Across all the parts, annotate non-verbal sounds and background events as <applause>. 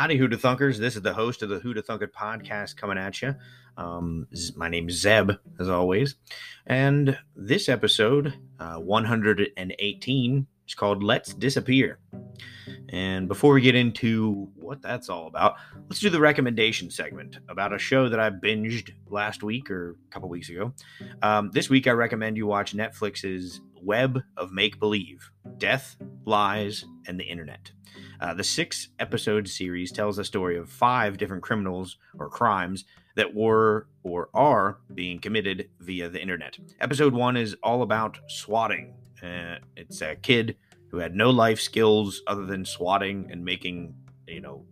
Howdy, Thunkers. This is the host of the Hoota Thunker podcast coming at you. Um, my name's Zeb, as always. And this episode, uh, 118, is called Let's Disappear. And before we get into what that's all about, let's do the recommendation segment about a show that I binged last week or a couple weeks ago. Um, this week, I recommend you watch Netflix's Web of Make Believe Death, Lies, and the Internet. Uh, the six episode series tells the story of five different criminals or crimes that were or are being committed via the internet. Episode one is all about swatting. Uh, it's a kid who had no life skills other than swatting and making, you know,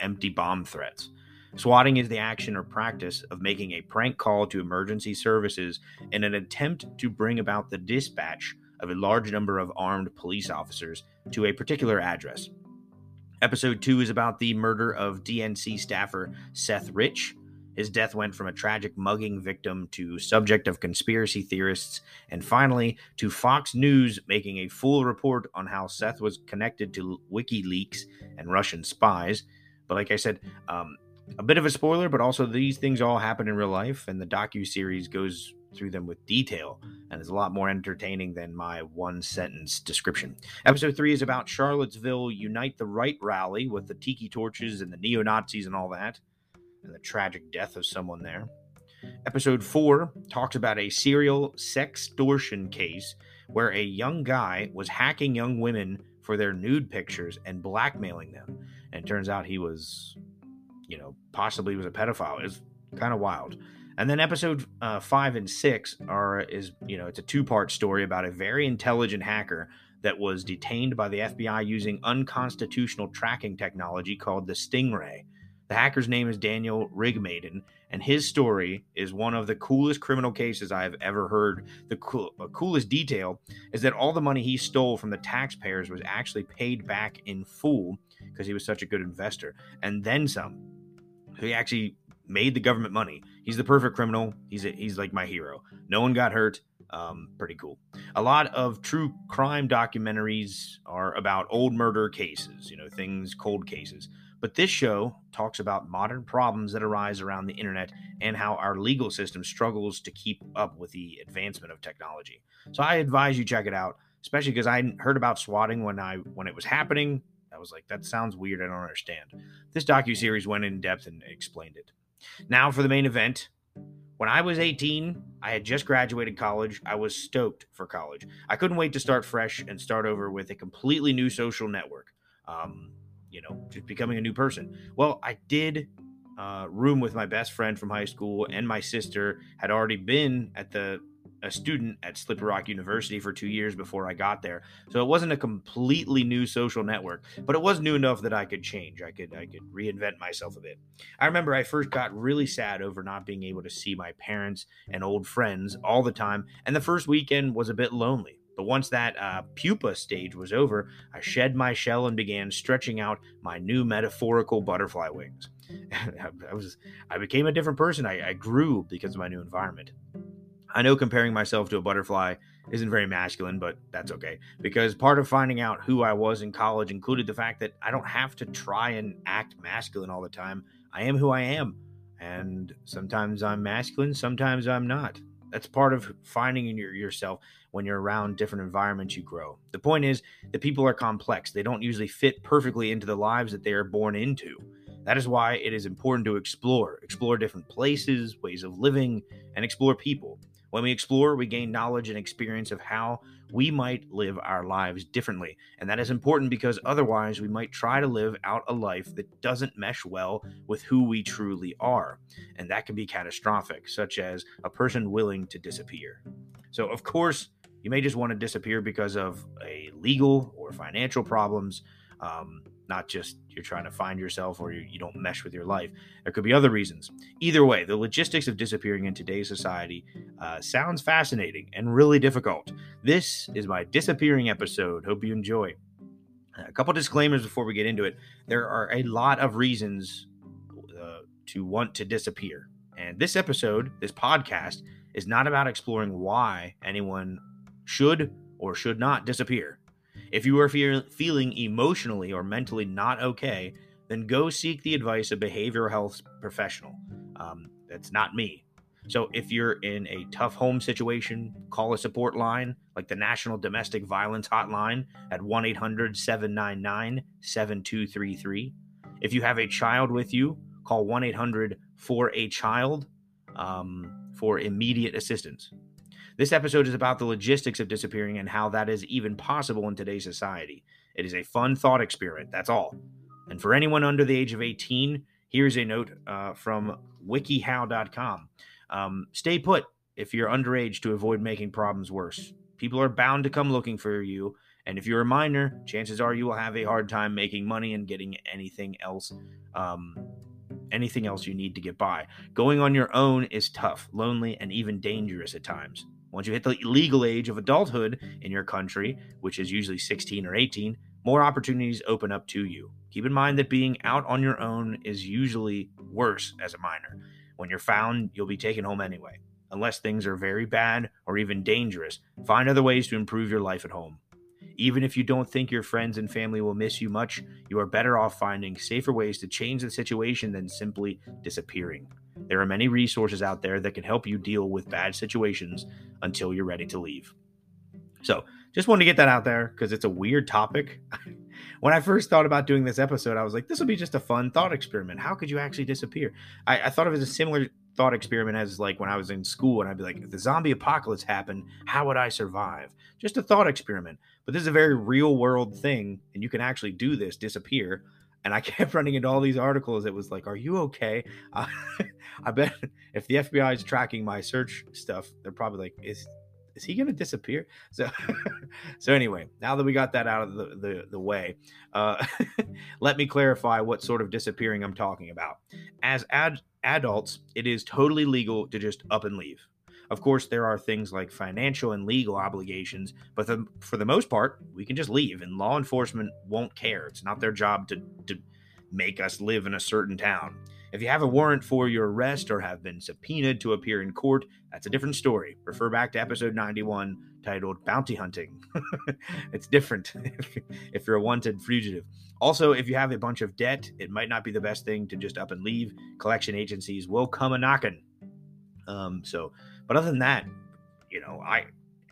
empty bomb threats. Swatting is the action or practice of making a prank call to emergency services in an attempt to bring about the dispatch of a large number of armed police officers to a particular address. Episode 2 is about the murder of DNC staffer Seth Rich. His death went from a tragic mugging victim to subject of conspiracy theorists, and finally to Fox News making a full report on how Seth was connected to WikiLeaks and Russian spies. But like I said, um, a bit of a spoiler, but also these things all happen in real life, and the docu series goes through them with detail and it's a lot more entertaining than my one sentence description. Episode 3 is about Charlottesville Unite the Right rally with the tiki torches and the neo Nazis and all that, and the tragic death of someone there. Episode 4 talks about a serial sextortion case where a young guy was hacking young women for their nude pictures and blackmailing them. And turns out he was, you know, possibly was a pedophile. It's kind of wild. And then episode uh, five and six are is you know it's a two part story about a very intelligent hacker that was detained by the FBI using unconstitutional tracking technology called the Stingray. The hacker's name is Daniel Rigmaiden, and his story is one of the coolest criminal cases I have ever heard. The cool, uh, coolest detail is that all the money he stole from the taxpayers was actually paid back in full because he was such a good investor, and then some. He actually made the government money. He's the perfect criminal. He's a, he's like my hero. No one got hurt. Um, pretty cool. A lot of true crime documentaries are about old murder cases, you know, things, cold cases. But this show talks about modern problems that arise around the internet and how our legal system struggles to keep up with the advancement of technology. So I advise you check it out, especially because I heard about swatting when I when it was happening. I was like, that sounds weird. I don't understand. This docu series went in depth and explained it. Now for the main event. When I was 18, I had just graduated college. I was stoked for college. I couldn't wait to start fresh and start over with a completely new social network. Um, you know, just becoming a new person. Well, I did uh, room with my best friend from high school, and my sister had already been at the a student at Slippery Rock University for two years before I got there. So it wasn't a completely new social network, but it was new enough that I could change. I could I could reinvent myself a bit. I remember I first got really sad over not being able to see my parents and old friends all the time, and the first weekend was a bit lonely. But once that uh, pupa stage was over, I shed my shell and began stretching out my new metaphorical butterfly wings. <laughs> I was I became a different person. I, I grew because of my new environment. I know comparing myself to a butterfly isn't very masculine, but that's okay. Because part of finding out who I was in college included the fact that I don't have to try and act masculine all the time. I am who I am. And sometimes I'm masculine, sometimes I'm not. That's part of finding in your, yourself when you're around different environments you grow. The point is that people are complex. They don't usually fit perfectly into the lives that they are born into. That is why it is important to explore, explore different places, ways of living, and explore people. When we explore, we gain knowledge and experience of how we might live our lives differently. And that is important because otherwise, we might try to live out a life that doesn't mesh well with who we truly are. And that can be catastrophic, such as a person willing to disappear. So, of course, you may just want to disappear because of a legal or financial problems. Um, not just you're trying to find yourself or you, you don't mesh with your life. There could be other reasons. Either way, the logistics of disappearing in today's society uh, sounds fascinating and really difficult. This is my disappearing episode. Hope you enjoy. A couple disclaimers before we get into it. There are a lot of reasons uh, to want to disappear. And this episode, this podcast, is not about exploring why anyone should or should not disappear. If you are fe- feeling emotionally or mentally not okay, then go seek the advice of behavioral health professional. Um, that's not me. So if you're in a tough home situation, call a support line like the National Domestic Violence Hotline at 1 800 799 7233. If you have a child with you, call 1 800 for a child um, for immediate assistance. This episode is about the logistics of disappearing and how that is even possible in today's society. It is a fun thought experiment, that's all. And for anyone under the age of 18, here's a note uh, from wikihow.com. Um, stay put if you're underage to avoid making problems worse. People are bound to come looking for you, and if you're a minor, chances are you will have a hard time making money and getting anything else, um, anything else you need to get by. Going on your own is tough, lonely, and even dangerous at times. Once you hit the legal age of adulthood in your country, which is usually 16 or 18, more opportunities open up to you. Keep in mind that being out on your own is usually worse as a minor. When you're found, you'll be taken home anyway. Unless things are very bad or even dangerous, find other ways to improve your life at home. Even if you don't think your friends and family will miss you much, you are better off finding safer ways to change the situation than simply disappearing. There are many resources out there that can help you deal with bad situations until you're ready to leave. So, just wanted to get that out there because it's a weird topic. <laughs> when I first thought about doing this episode, I was like, this will be just a fun thought experiment. How could you actually disappear? I, I thought of it as a similar thought experiment as like when I was in school and I'd be like, if the zombie apocalypse happened, how would I survive? Just a thought experiment. But this is a very real world thing, and you can actually do this, disappear. And I <laughs> kept running into all these articles. It was like, "Are you okay?" <laughs> Uh, I bet <laughs> if the FBI is tracking my search stuff, they're probably like, "Is is he going to disappear? So, so anyway, now that we got that out of the the, the way, uh, let me clarify what sort of disappearing I'm talking about. As ad- adults, it is totally legal to just up and leave. Of course, there are things like financial and legal obligations, but the, for the most part, we can just leave, and law enforcement won't care. It's not their job to to make us live in a certain town. If you have a warrant for your arrest or have been subpoenaed to appear in court, that's a different story. Refer back to episode 91 titled Bounty Hunting. <laughs> it's different <laughs> if you're a wanted fugitive. Also, if you have a bunch of debt, it might not be the best thing to just up and leave. Collection agencies will come a knocking. Um, so, but other than that, you know, I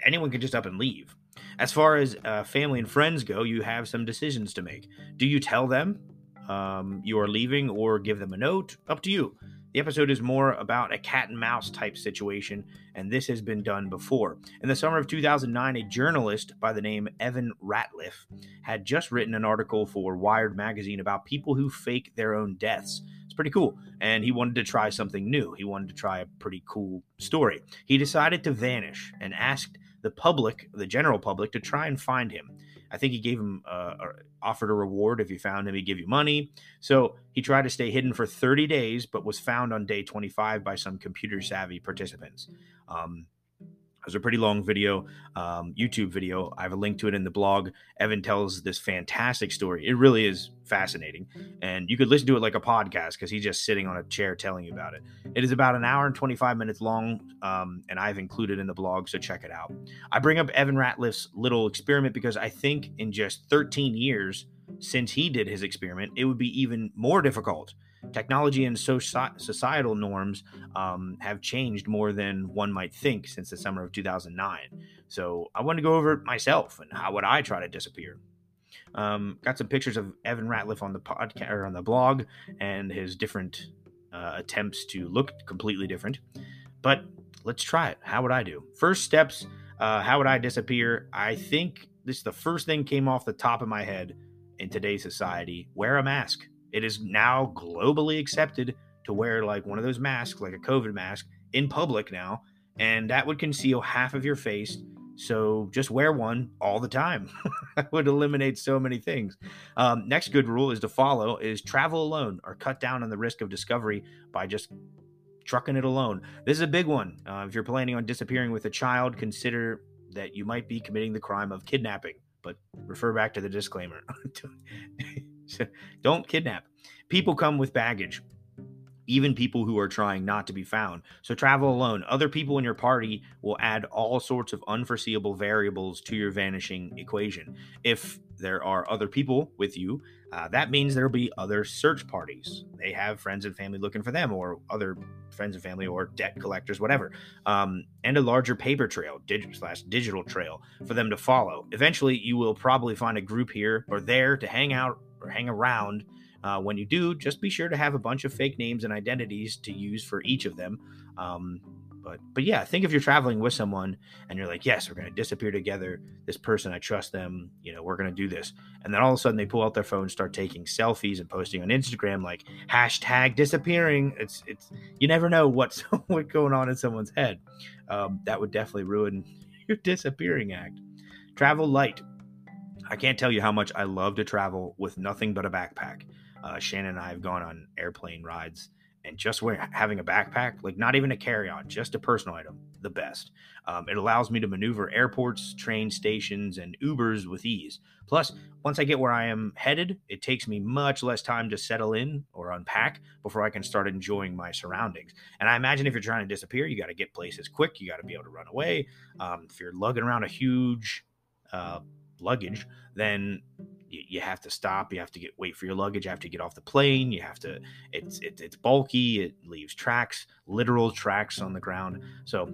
anyone can just up and leave. As far as uh, family and friends go, you have some decisions to make. Do you tell them um, you are leaving or give them a note. Up to you. The episode is more about a cat and mouse type situation, and this has been done before. In the summer of 2009, a journalist by the name Evan Ratliff had just written an article for Wired magazine about people who fake their own deaths. Pretty cool, and he wanted to try something new. He wanted to try a pretty cool story. He decided to vanish and asked the public, the general public, to try and find him. I think he gave him uh, offered a reward if you found him. He'd give you money. So he tried to stay hidden for 30 days, but was found on day 25 by some computer savvy participants. Um, was a pretty long video, um, YouTube video. I have a link to it in the blog. Evan tells this fantastic story. It really is fascinating. And you could listen to it like a podcast because he's just sitting on a chair telling you about it. It is about an hour and 25 minutes long, um, and I've included in the blog, so check it out. I bring up Evan Ratliff's little experiment because I think in just 13 years since he did his experiment, it would be even more difficult Technology and societal norms um, have changed more than one might think since the summer of 2009. So I want to go over it myself and how would I try to disappear. Um, got some pictures of Evan Ratliff on the podcast or on the blog and his different uh, attempts to look completely different. But let's try it. How would I do? First steps. Uh, how would I disappear? I think this is the first thing came off the top of my head in today's society. Wear a mask. It is now globally accepted to wear like one of those masks, like a COVID mask, in public now, and that would conceal half of your face. So just wear one all the time. <laughs> that would eliminate so many things. Um, next good rule is to follow is travel alone or cut down on the risk of discovery by just trucking it alone. This is a big one. Uh, if you're planning on disappearing with a child, consider that you might be committing the crime of kidnapping. But refer back to the disclaimer. <laughs> <laughs> Don't kidnap. People come with baggage, even people who are trying not to be found. So travel alone. Other people in your party will add all sorts of unforeseeable variables to your vanishing equation. If there are other people with you, uh, that means there'll be other search parties. They have friends and family looking for them, or other friends and family, or debt collectors, whatever, um, and a larger paper trail, digital slash digital trail for them to follow. Eventually, you will probably find a group here or there to hang out or hang around. Uh, when you do, just be sure to have a bunch of fake names and identities to use for each of them. Um, but but yeah, think if you're traveling with someone and you're like, yes, we're gonna disappear together. This person, I trust them. You know, we're gonna do this. And then all of a sudden they pull out their phone, start taking selfies and posting on Instagram like hashtag disappearing. It's it's you never know what's <laughs> what's going on in someone's head. Um, that would definitely ruin <laughs> your disappearing act. Travel light. I can't tell you how much I love to travel with nothing but a backpack. Uh, Shannon and I have gone on airplane rides and just having a backpack, like not even a carry on, just a personal item, the best. Um, it allows me to maneuver airports, train stations, and Ubers with ease. Plus, once I get where I am headed, it takes me much less time to settle in or unpack before I can start enjoying my surroundings. And I imagine if you're trying to disappear, you got to get places quick, you got to be able to run away. Um, if you're lugging around a huge uh, luggage, then you, you, have to stop. You have to get wait for your luggage. You have to get off the plane. You have to. It's it, it's bulky. It leaves tracks, literal tracks on the ground. So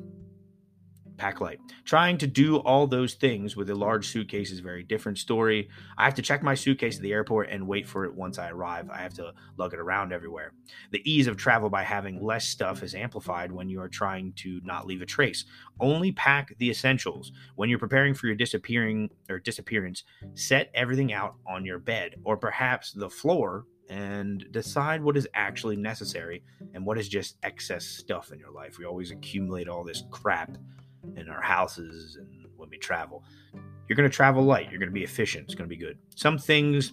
pack light. Trying to do all those things with a large suitcase is a very different story. I have to check my suitcase at the airport and wait for it once I arrive. I have to lug it around everywhere. The ease of travel by having less stuff is amplified when you are trying to not leave a trace. Only pack the essentials. When you're preparing for your disappearing or disappearance, set everything out on your bed or perhaps the floor and decide what is actually necessary and what is just excess stuff in your life. We always accumulate all this crap in our houses and when we travel. You're going to travel light. You're going to be efficient. It's going to be good. Some things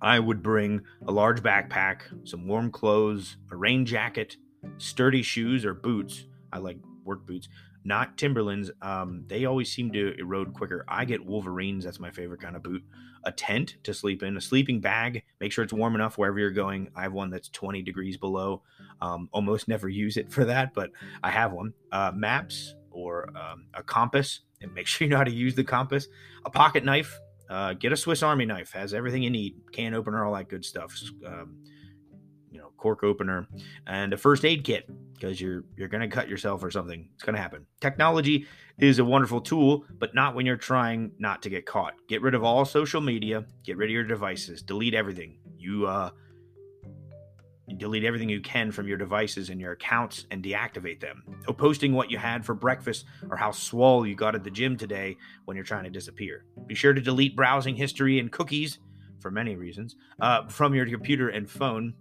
I would bring a large backpack, some warm clothes, a rain jacket, sturdy shoes or boots. I like work boots, not Timberlands. Um, they always seem to erode quicker. I get Wolverines. That's my favorite kind of boot. A tent to sleep in, a sleeping bag. Make sure it's warm enough wherever you're going. I have one that's 20 degrees below. Um, almost never <laughs> use it for that, but I have one. Uh, maps, or um, a compass and make <laughs> sure you know how to use the compass. A pocket knife, uh, get a Swiss Army knife, has everything you need, can opener, all that good stuff. Um, you know, cork opener, and a first aid kit because you're you're gonna cut yourself or something. It's gonna happen. Technology is a wonderful tool, but not when you're trying not to get caught. Get rid of all social media. Get rid of your devices. Delete everything. You uh, delete everything you can from your devices and your accounts and deactivate them. No posting what you had for breakfast or how swole you got at the gym today when you're trying to disappear. Be sure to delete browsing history and cookies for many reasons uh, from your computer and phone.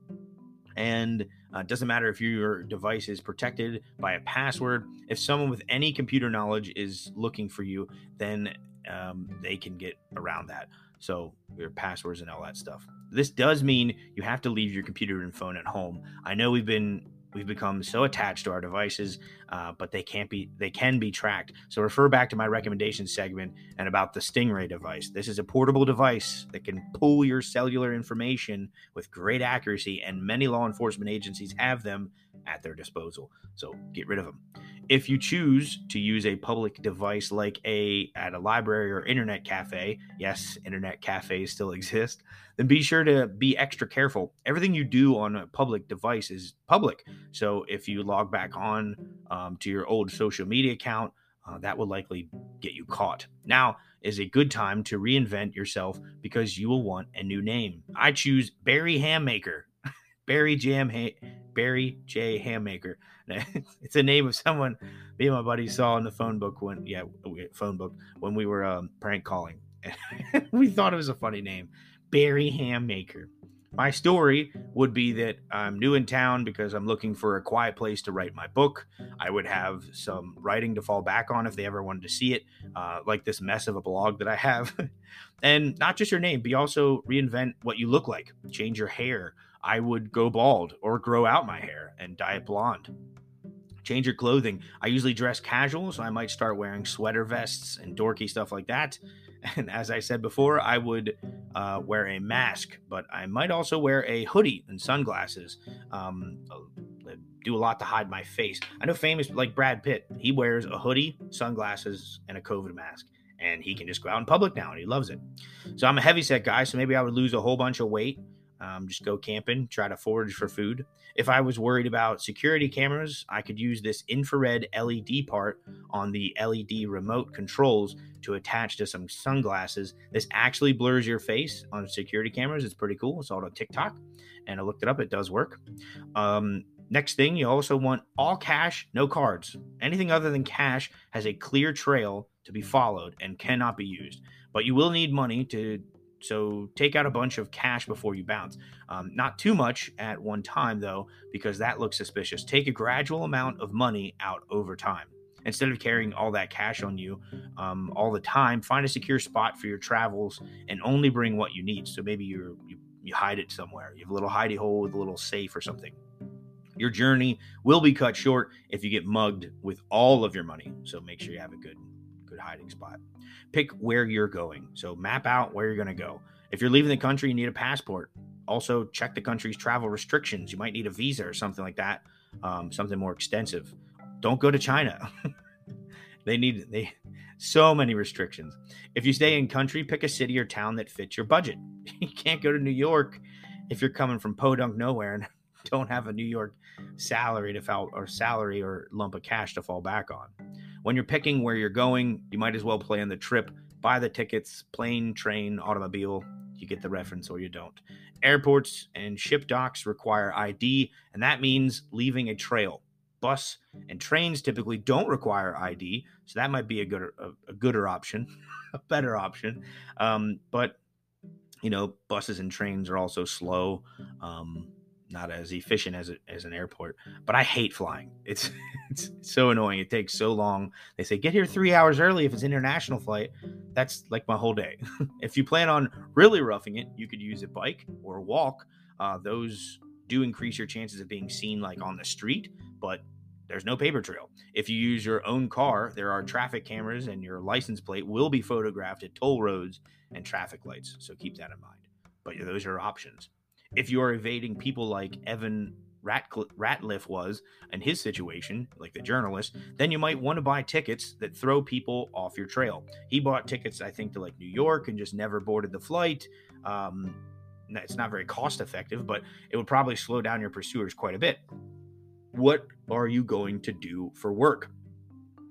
And uh, doesn't matter if your device is protected by a password. If someone with any computer knowledge is looking for you, then um, they can get around that. So your passwords and all that stuff. This does mean you have to leave your computer and phone at home. I know we've been we've become so attached to our devices, uh, but they can't be they can be tracked. So refer back to my recommendation segment and about the Stingray device. This is a portable device that can pull your cellular information with great accuracy, and many law enforcement agencies have them at their disposal. So get rid of them. If you choose to use a public device like a at a library or internet cafe, yes, internet cafes still <laughs> exist, then be sure to be extra careful. Everything you do on a public device is public. So if you log back on um, to your old social media account, uh, that will likely get you caught. Now is a good time to reinvent yourself because you will want a new name. I choose Barry Hammaker. <laughs> Barry Jam ha- Barry J Hammaker. <laughs> it's a name of someone me and my buddy saw in the phone book when yeah phone book when we were um, prank calling. <laughs> we thought it was a funny name, Barry Hammaker. My story would be that I'm new in town because I'm looking for a quiet place to write my book. I would have some writing to fall back on if they ever wanted to see it, uh, like this mess of a blog that I have. <laughs> and not just your name, but you also reinvent what you look like, change your hair, I would go bald or grow out my hair and dye it blonde. Change your clothing. I usually dress casual, so I might start wearing sweater vests and dorky stuff like that. And as I said before, I would uh, wear a mask, but I might also wear a hoodie and sunglasses. Um, do a lot to hide my face. I know famous like Brad Pitt, he wears a hoodie, sunglasses, and a COVID mask and he can just go out in public now and he loves it. So I'm a heavy set guy, so maybe I would lose a whole bunch of weight. Um, just go camping, try to forage for food. If I was worried about security cameras, I could use this infrared LED part on the LED remote controls to attach to some sunglasses. This actually blurs your face on security cameras. It's pretty cool. It's all on TikTok, and I looked it up. It does work. Um, Next thing, you also want all cash, no cards. Anything other than cash has a clear trail to be followed and cannot be used. But you will need money to so take out a bunch of cash before you bounce. Um, not too much at one time though, because that looks suspicious. Take a gradual amount of money out over time. Instead of carrying all that cash on you um, all the time, find a secure spot for your travels and only bring what you need. So maybe you you hide it somewhere. You have a little hidey hole with a little safe or something. Your journey will be cut short if you get mugged with all of your money. So make sure you have a good good hiding spot. Pick where you're going. So map out where you're going to go. If you're leaving the country, you need a passport. Also, check the country's travel restrictions. You might need a visa or something like that, um, something more extensive. Don't go to China. <laughs> they need they so many restrictions. If you stay in country, pick a city or town that fits your budget. <laughs> You can't go to New York if you're coming from podunk nowhere and <laughs> don't have a New York salary to fall or salary or lump of cash to fall back on. When you're picking where you're going, you might as well plan the trip, buy the tickets, plane, train, automobile. You get the reference or you don't. Airports and ship docks require ID, and that means leaving a trail. Bus and trains typically don't require ID, so that might be a good a, a gooder option, <laughs> a better option. Um, but you know, buses and trains are also slow. Um, not as efficient as, a, as an airport. But I hate flying. It's <laughs> it's so annoying. It takes so long. They say get here three hours early if it's an international flight. That's like my whole day. <laughs> if you plan on really roughing it, you could use a bike or walk. Uh, those do increase your chances of being seen like on the street, but there's no paper trail. If you use your own car, there are traffic cameras and your license plate will be photographed at toll roads and traffic lights. So keep that in mind. But those are options if you are evading people like Evan Ratliff was in his situation, like the journalist, then you might want to buy tickets that throw people off your trail. He bought tickets, I think, to like New York and just never boarded the flight. Um, it's not very cost effective, but it would probably slow down your pursuers quite a bit. What are you going to do for work?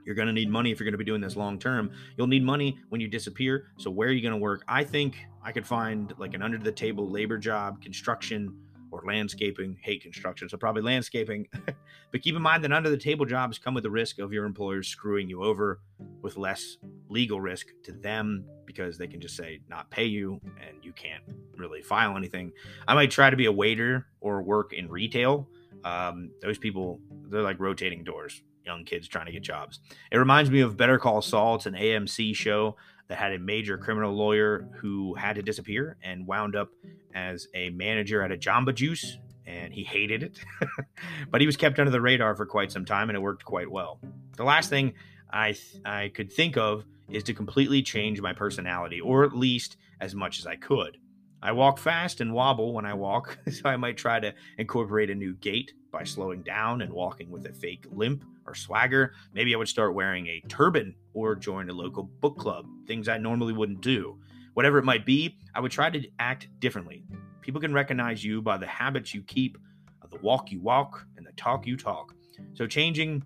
You're going to need money if you're going to be doing this long term. You'll need money when you disappear. So, where are you going to work? I think I could find like an under the table labor job, construction, or landscaping. Hate construction, so probably landscaping. <laughs> but keep in mind that under the table jobs come with the risk of your employers screwing you over with less legal risk to them because they can just say not pay you and you can't really file anything. I might try to be a waiter or work in retail. Um, those people, they're like rotating doors young kids trying to get jobs. It reminds me of Better Call Saul. It's an AMC show that had a major criminal lawyer who had to disappear and wound up as a manager at a Jamba Juice, and he hated it. <laughs> but he was kept under the radar for quite some time, and it worked quite well. The last thing I th- I could think of is to completely change my personality, or at least as much as I could. I walk fast and wobble when I walk, <laughs> so I might try to incorporate a new gait by slowing down and walking with a fake limp or swagger. Maybe I would start wearing a turban or join a local book club, things I normally wouldn't do. Whatever it might be, I would try to act differently. People can recognize you by the habits you keep, uh, the walk you walk, and the talk you talk. So changing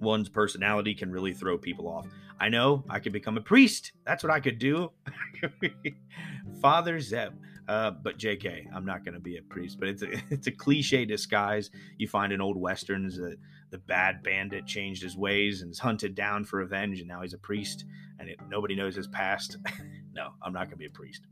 one's personality can really throw people off. I know I could become a priest. That's what I could do. <laughs> Father Zeb. Uh, but JK, I'm not going to be a priest. But it's a <laughs> it's a cliche disguise you find in old westerns. that the bad bandit changed his ways and is hunted down for revenge, and now he's a priest, and it, nobody knows his past. <laughs> no, I'm not going to be a priest.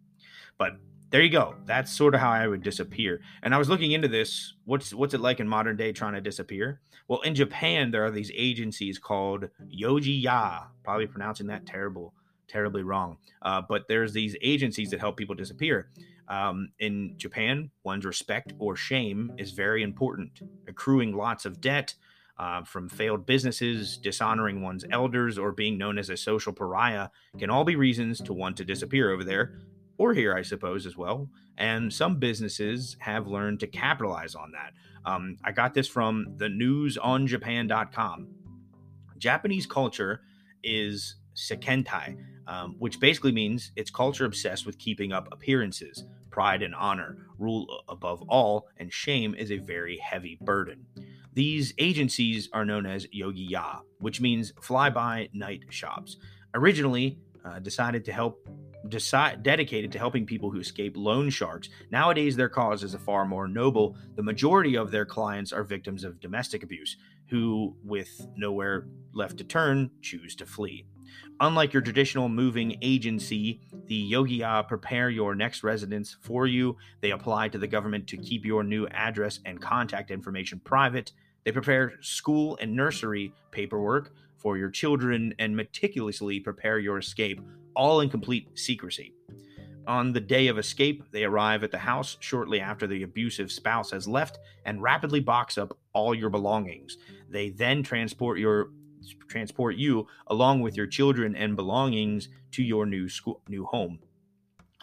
But there you go. That's sort of how I would disappear. And I was looking into this. What's what's it like in modern day trying to disappear? Well, in Japan, there are these agencies called Yoji Ya. Probably pronouncing that terrible, terribly wrong. Uh, but there's these agencies that help people disappear. Um, in Japan, one's respect or shame is very important. Accruing lots of debt uh, from failed businesses, dishonoring one's elders, or being known as a social pariah can all be reasons to want to disappear over there or here, I suppose, as well. And some businesses have learned to capitalize on that. Um, I got this from the newsonjapan.com. Japanese culture is sekentai, um, which basically means it's culture obsessed with keeping up appearances. Pride and honor rule above all, and shame is a very heavy burden. These agencies are known as yogi-ya, which means fly-by night shops. Originally uh, decided to help decide, dedicated to helping people who escape loan sharks. Nowadays, their cause is a far more noble. The majority of their clients are victims of domestic abuse, who, with nowhere left to turn, choose to flee. Unlike your traditional moving agency, the Yogi-ya prepare your next residence for you. They apply to the government to keep your new address and contact information private. They prepare school and nursery paperwork for your children and meticulously prepare your escape, all in complete secrecy. On the day of escape, they arrive at the house shortly after the abusive spouse has left and rapidly box up all your belongings. They then transport your transport you along with your children and belongings to your new school new home.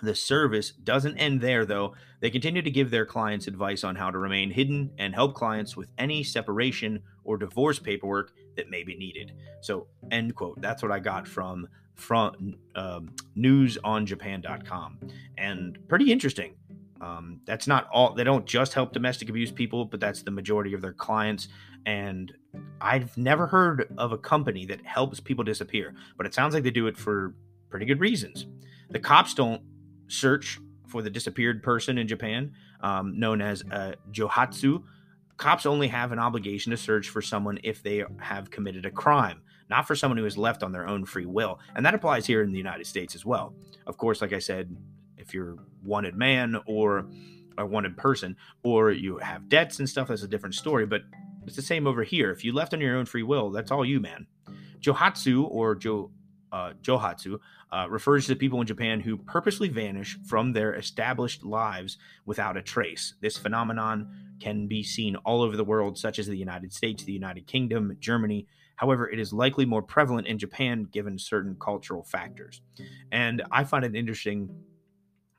The service doesn't end there, though. They continue to give their clients advice on how to remain hidden and help clients with any separation or divorce paperwork that may be needed. So, end quote. That's what I got from from um, newsonjapan.com, and pretty interesting. Um, that's not all. They don't just help domestic abuse people, but that's the majority of their clients. And I've never heard of a company that helps people disappear, but it sounds like they do it for pretty good reasons. The cops don't search for the disappeared person in Japan, um, known as uh, johatsu. Cops only have an obligation to search for someone if they have committed a crime, not for someone who is left on their own free will. And that applies here in the United States as well. Of course, like I said, if you're wanted man or a wanted person, or you have debts and stuff, that's a different story. But it's the same over here. If you left on your own free will, that's all you, man. Johatsu or jo uh, Johatsu uh, refers to people in Japan who purposely vanish from their established lives without a trace. This phenomenon can be seen all over the world, such as the United States, the United Kingdom, Germany. However, it is likely more prevalent in Japan given certain cultural factors. And I find it interesting.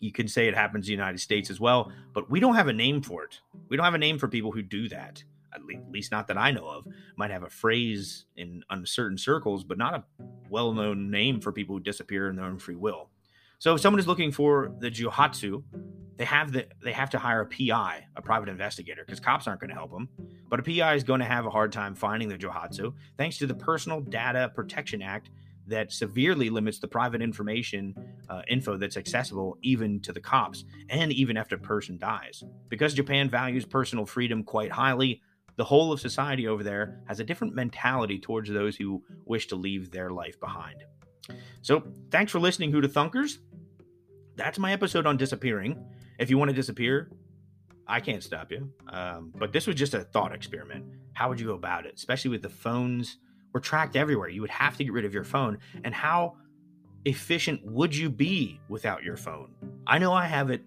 You can say it happens in the United States as well, but we don't have a name for it. We don't have a name for people who do that at least not that I know of, might have a phrase in uncertain circles, but not a well known name for people who disappear in their own free will. So if someone is looking for the Johatsu, they have the they have to hire a PI, a private investigator, because cops aren't going to help them. But a PI is going to have a hard time finding the Johatsu, thanks to the Personal Data Protection Act that severely limits the private information uh, info that's accessible even to the cops and even after a person dies. Because Japan values personal freedom quite highly, the whole of society over there has a different mentality towards those who wish to leave their life behind. So, thanks for listening, to Thunkers. That's my episode on disappearing. If you want to disappear, I can't stop you. Um, but this was just a thought experiment. How would you go about it? Especially with the phones were tracked everywhere. You would have to get rid of your phone. And how efficient would you be without your phone? I know I have it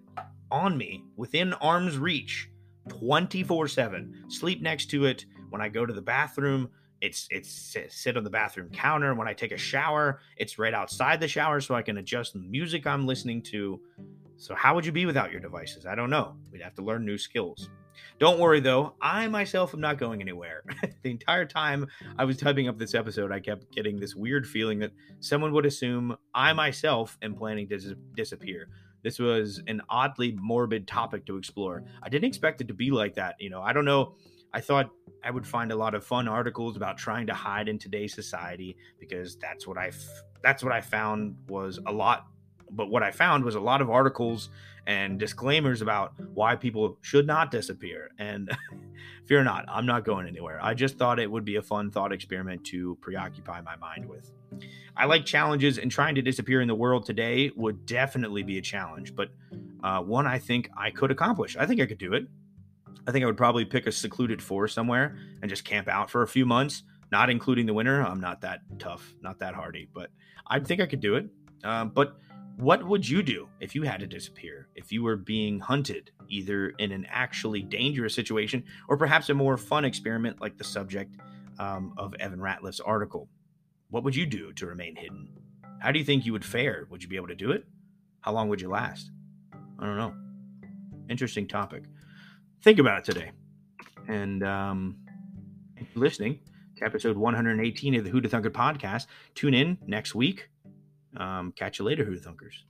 on me within arm's reach 24 7. Sleep next to it. When I go to the bathroom, it's it's sit on the bathroom counter. When I take a shower, it's right outside the shower so I can adjust the music I'm listening to. So how would you be without your devices? I don't know. We'd have to learn new skills. Don't worry though, I myself am not going anywhere. <laughs> the entire time I was typing up this episode, I kept getting this weird feeling that someone would assume I myself am planning to dis- disappear. This was an oddly morbid topic to explore. I didn't expect it to be like that. You know, I don't know. I thought I would find a lot of fun articles about trying to hide in today's society because that's what I f- that's what I found was a lot but what I found was a lot of articles and disclaimers about why people should not disappear. And <laughs> fear not, I'm not going anywhere. I just thought it would be a fun thought experiment to preoccupy my mind with. I like challenges, and trying to disappear in the world today would definitely be a challenge, but uh, one I think I could accomplish. I think I could do it. I think I would probably pick a secluded forest somewhere and just camp out for a few months, not including the winter. I'm not that tough, not that hardy, but I think I could do it. Uh, but what would you do if you had to disappear? If you were being hunted, either in an actually dangerous situation or perhaps a more fun experiment like the subject um, of Evan Ratliff's article? What would you do to remain hidden? How do you think you would fare? Would you be able to do it? How long would you last? I don't know. Interesting topic. Think about it today. And um, listening, to episode 118 of the Who to Thunk It podcast. Tune in next week. Um, catch you later, Who to Thunkers.